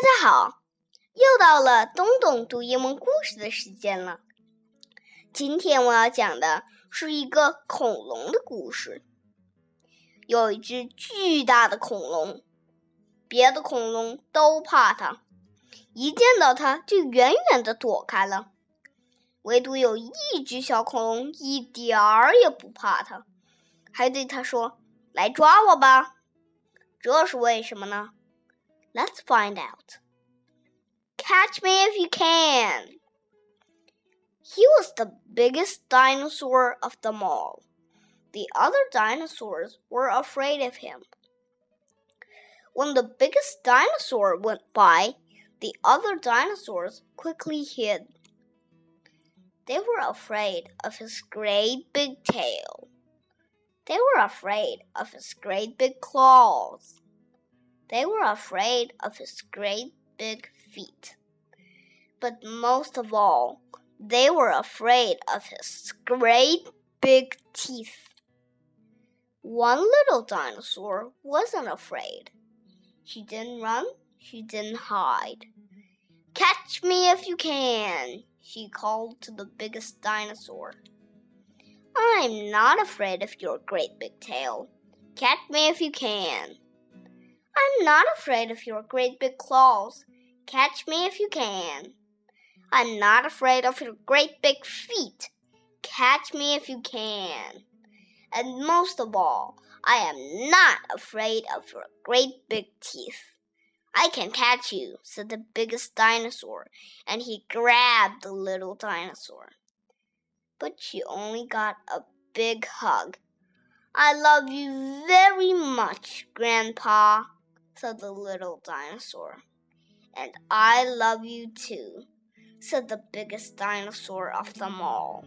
大家好，又到了东东读英文故事的时间了。今天我要讲的是一个恐龙的故事。有一只巨大的恐龙，别的恐龙都怕它，一见到它就远远的躲开了。唯独有一只小恐龙一点儿也不怕它，还对它说：“来抓我吧！”这是为什么呢？Let's find out. Catch me if you can. He was the biggest dinosaur of them all. The other dinosaurs were afraid of him. When the biggest dinosaur went by, the other dinosaurs quickly hid. They were afraid of his great big tail. They were afraid of his great big claws. They were afraid of his great big feet. But most of all, they were afraid of his great big teeth. One little dinosaur wasn't afraid. She didn't run, she didn't hide. Catch me if you can, she called to the biggest dinosaur. I'm not afraid of your great big tail. Catch me if you can. I'm not afraid of your great big claws. Catch me if you can. I'm not afraid of your great big feet. Catch me if you can. And most of all, I am not afraid of your great big teeth. I can catch you, said the biggest dinosaur, and he grabbed the little dinosaur. But she only got a big hug. I love you very much, Grandpa, said the little dinosaur. And I love you too, said the biggest dinosaur of them all.